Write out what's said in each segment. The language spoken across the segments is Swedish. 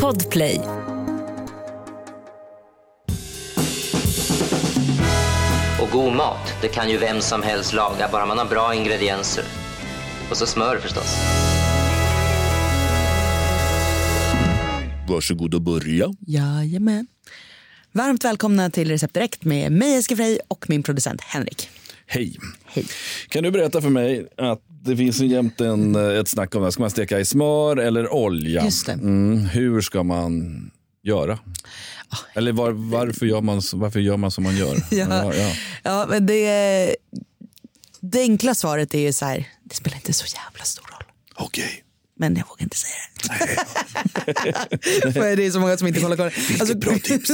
Podplay. Och god mat, det kan ju vem som helst laga, bara man har bra ingredienser. Och så smör förstås. Varsågod och börja. Jajamän. Varmt välkomna till Recept Direkt med mig Jessica Frey och min producent Henrik. Hej. Hej. Kan du berätta för mig att det finns ju jämt en, ett snack om det. Ska man steka i smör eller olja? Just. Mm, hur ska man göra? Eller var, varför, gör man, varför gör man som man gör? Ja. ja. Ja, men det, det enkla svaret är ju så här, det spelar inte så jävla stor roll. Okej. Men jag vågar inte säga det. För det är så många som inte kollar koll. Alltså, bra tips.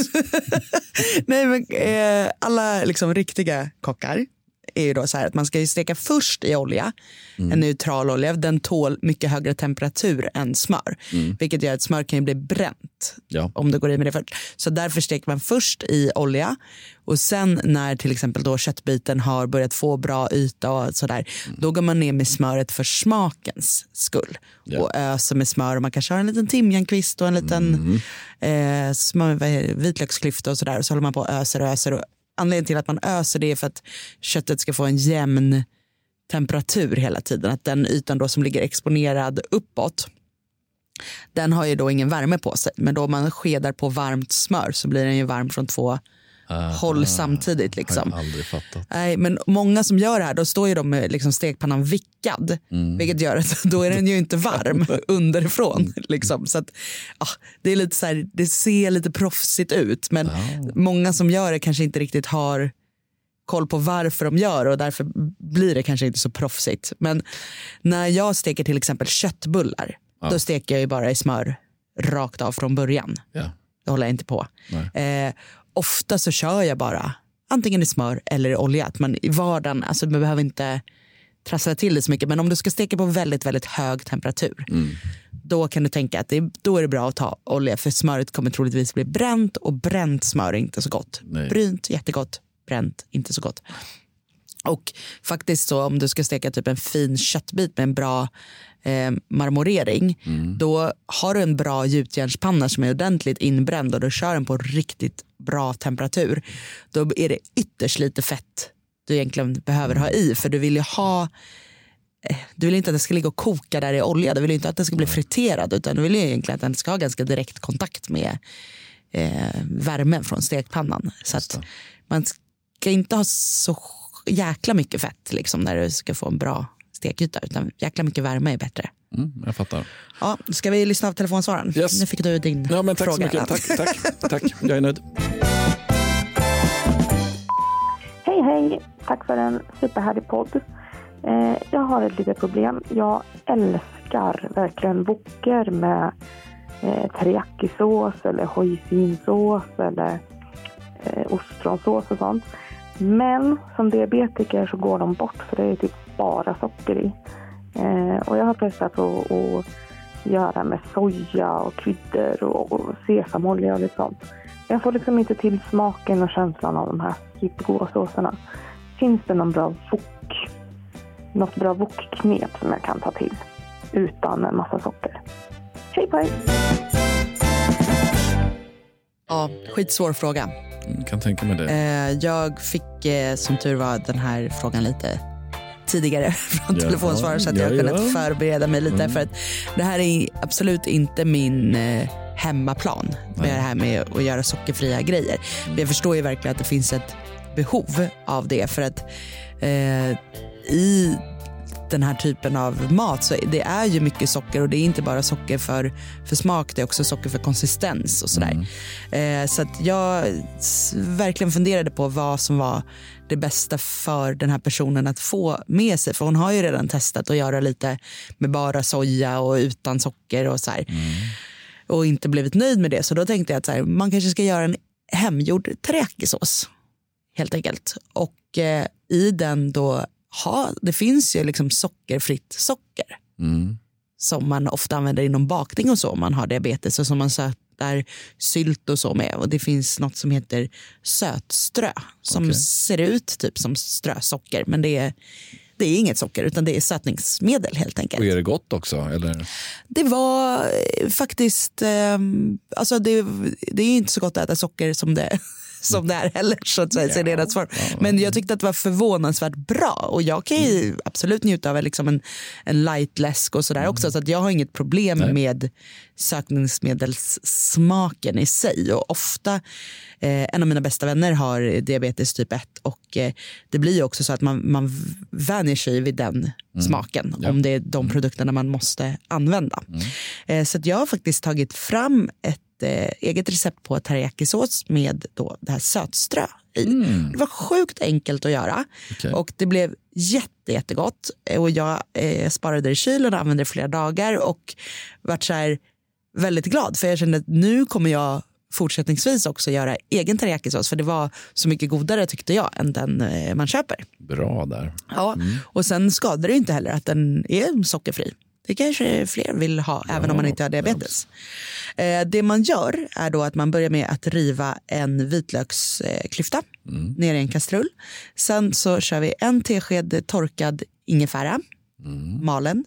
Nej, men, eh, alla liksom, riktiga kockar är ju då så här att man ska ju steka först i olja, en neutral olja. Den tål mycket högre temperatur än smör, vilket gör att smör kan ju bli bränt Ja. om du går i med det först. Så därför steker man först i olja och sen när till exempel då köttbiten har börjat få bra yta och sådär, då går man ner med smöret för smakens skull Ja. och öser med smör. Och man kanske har en liten timjankvist och en liten eh, smör, det, vitlöksklyfta och sådär. Och så håller man på och öser och öser. Och anledningen till att man öser det är för att köttet ska få en jämn temperatur hela tiden. Att den ytan då som ligger exponerad uppåt den har ju då ingen värme på sig. Men då man skedar på varmt smör så blir den ju varm från två håll samtidigt. Har Liksom. jag aldrig fattat. Nej, men många som gör det här, då står ju de med liksom stekpannan vickad. Vilket gör att då är den ju inte varm underifrån. Liksom. Så att, ja, det, är lite så här, det ser lite proffsigt ut, men många som gör det kanske inte riktigt har koll på varför de gör och därför blir det kanske inte så proffsigt. Men när jag steker till exempel köttbullar, då steker jag ju bara i smör rakt av från början. Ja. Det håller jag inte på. Eh, ofta så kör jag bara antingen i smör eller i olja. Att man i vardagen, alltså man behöver inte trassla till det så mycket. Men om du ska steka på väldigt, väldigt hög temperatur, då kan du tänka att det, då är det bra att ta olja. För smöret kommer troligtvis bli bränt och bränt smör är inte så gott. Nej. Brynt, jättegott. Bränt, inte så gott. Och faktiskt så om du ska steka typ en fin köttbit med en bra eh, marmorering, då har du en bra gjutjärnspanna som är ordentligt inbränd och du kör den på riktigt bra temperatur. Då är det ytterst lite fett du egentligen behöver ha i, för du vill ju ha eh, du vill inte att det ska ligga och koka där i olja, du vill inte att det ska bli friterad utan du vill ju egentligen att den ska ha ganska direkt kontakt med eh, värmen från stekpannan. Så att man ska inte ha så jäkla mycket fett liksom, när du ska få en bra stekyta utan jäkla mycket värme är bättre. Mm, jag fattar. Ja, ska vi lyssna av telefonsvararen? Yes. Nu fick du din Ja, men tack fråga. så mycket. Tack, tack, tack. Jag är nöjd. Hej, hej! Tack för en superhärlig podd. Eh, jag har ett litet problem. Jag älskar verkligen wokor med eh, teriyakisås eller hoisinsås eller eh, ostronsås och sånt. Men som diabetiker så går de bort för det är typ bara socker i. Eh, och jag har testat att, att göra med soja och kryddor och, och sesamolja och lite sånt. Jag får liksom inte till smaken och känslan av de här supergoda såserna. Finns det någon bra wok? Något bra wokknep som jag kan ta till utan en massa socker? Hej på er! Ja, skitsvår fråga. Mm, kan tänka mig det. Eh, jag fick eh, som tur var den här frågan lite tidigare från Ja, telefonsvararen så att ja, jag kunnat ja. förbereda mig lite. För att det här är absolut inte min eh, hemmaplan med det här med att göra sockerfria grejer. Men jag förstår ju verkligen att det finns ett behov av det för att eh, i den här typen av mat så det är ju mycket socker och det är inte bara socker för, för smak, det är också socker för konsistens och sådär. Eh, så jag verkligen funderade på vad som var det bästa för den här personen att få med sig. För hon har ju redan testat att göra lite med bara soja och utan socker och så här. Och inte blivit nöjd med det. Så då tänkte jag att här, man kanske ska göra en hemgjord teriyakisås helt enkelt. Och eh, i den då ha, det finns ju liksom sockerfritt socker Mm. som man ofta använder inom bakning och så om man har diabetes och som man sötar sylt och så med. Och det finns något som heter sötströ som Okej. ser ut typ som strösocker men det är det är inget socker utan det är sötningsmedel helt enkelt. Och är det gott också? Eller? Det var eh, faktiskt, eh, alltså det, det är inte så gott att äta socker som det som det är heller. Så att säga, ja, det svar. Men jag tyckte att det var förvånansvärt bra och jag kan ju mm. absolut njuta av liksom en, en light läsk och sådär mm. också. Så att jag har inget problem Nej. med sötningsmedelssmaken i sig. Och ofta, eh, en av mina bästa vänner har diabetes typ 1 och eh, det blir ju också så att man, man vänjer sig vid den mm. smaken ja. om det är de mm. produkterna man måste använda. Mm. Eh, så jag har faktiskt tagit fram ett eh, eget recept på teriyakisås med då det här sötströ i. Mm. Det var sjukt enkelt att göra okay. och det blev jätte, jättegott. Och jag eh, sparade det i kylen och använde det flera dagar och vart så här väldigt glad för jag kände att nu kommer jag fortsättningsvis också göra egen teriyakisås för det var så mycket godare tyckte jag än den eh, man köper. Bra där. Ja, mm. och sen skadar det inte heller att den är sockerfri. Det kanske fler vill ha, ja, även om man inte har diabetes. Eh, det man gör är då att man börjar med att riva en vitlöksklyfta mm. ner i en kastrull. Sen så kör vi en tesked torkad ingefära, mm. malen,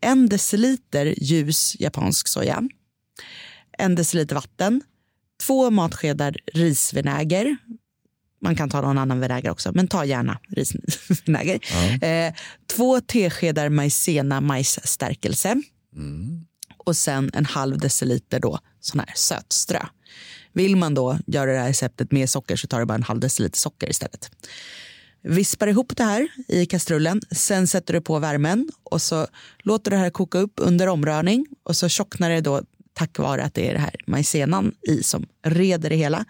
en deciliter ljus japansk soja, en deciliter vatten, två matskedar risvinäger, man kan ta någon annan vinäger också, men ta gärna risvinäger. Ja. Eh, två teskedar maizena majsstärkelse. Mm. Och sen en halv deciliter då sån här sötströ. Vill man då göra det här receptet med socker så tar det bara en halv deciliter socker istället. Vispar ihop det här i kastrullen, sen sätter du på värmen och så låter det här koka upp under omrörning och så tjocknar det då tack vare att det är det här majsenan i som reder det hela.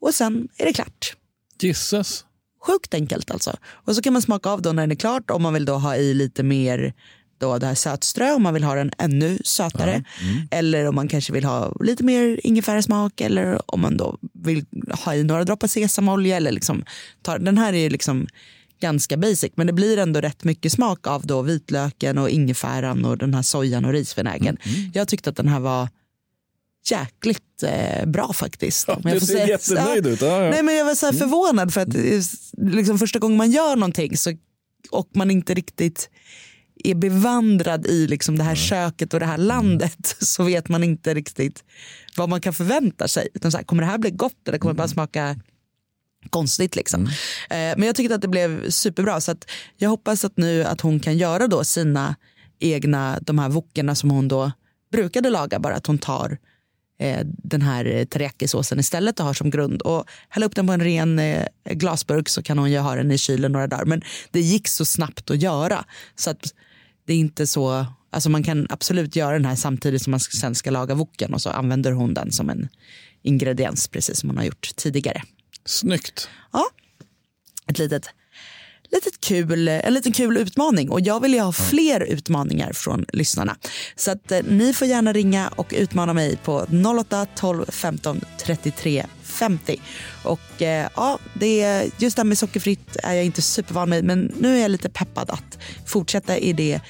Och sen är det klart. Gissas. Sjukt enkelt alltså. Och så kan man smaka av då när den är klart om man vill då ha i lite mer då det här sötströ om man vill ha den ännu sötare. Ja, mm. Eller om man kanske vill ha lite mer ingefärasmak eller om man då vill ha i några droppar sesamolja. Eller liksom, ta, den här är liksom ganska basic men det blir ändå rätt mycket smak av då vitlöken och ingefäran och den här sojan och risvinägen. Mm. mm. Jag tyckte att den här var jäkligt eh, bra faktiskt. Ja, du ser jättenöjd ut. Ja, ja. Nej, men jag var så här mm. förvånad för att eh, liksom, första gången man gör någonting så, och man inte riktigt är bevandrad i liksom det här mm. köket och det här mm. landet så vet man inte riktigt vad man kan förvänta sig. Utan så här, kommer det här bli gott eller kommer det bara mm. smaka konstigt liksom. Mm. Eh, men jag tyckte att det blev superbra så att jag hoppas att nu att hon kan göra då sina egna de här wokerna som hon då brukade laga bara att hon tar eh, den här teriyakisåsen istället och har som grund. Och hälla upp den på en ren eh, glasburk så kan hon ju ha den i kylen några dagar. Men det gick så snabbt att göra så att det är inte så, alltså man kan absolut göra den här samtidigt som man sen ska laga woken och så använder hon den som en ingrediens precis som hon har gjort tidigare. Snyggt. Ja, ett litet litet kul, en liten kul utmaning och jag vill ju ha fler utmaningar från lyssnarna. Så att eh, ni får gärna ringa och utmana mig på 08 12 15 33 50. Och eh, ja, det, just det här med sockerfritt är jag inte supervan med men nu är jag lite peppad att fortsätta i det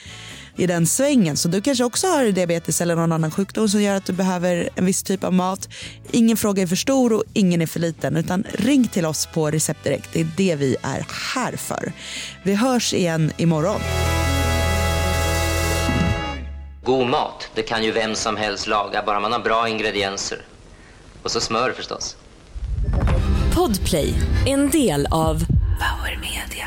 i den svängen. Så du kanske också har diabetes eller någon annan sjukdom som gör att du behöver en viss typ av mat. Ingen fråga är för stor och ingen är för liten utan ring till oss på Recept Direkt. Det är det vi är här för. Vi hörs igen imorgon. God mat, det kan ju vem som helst laga bara man har bra ingredienser. Och så smör förstås. Podplay, en del av Power Media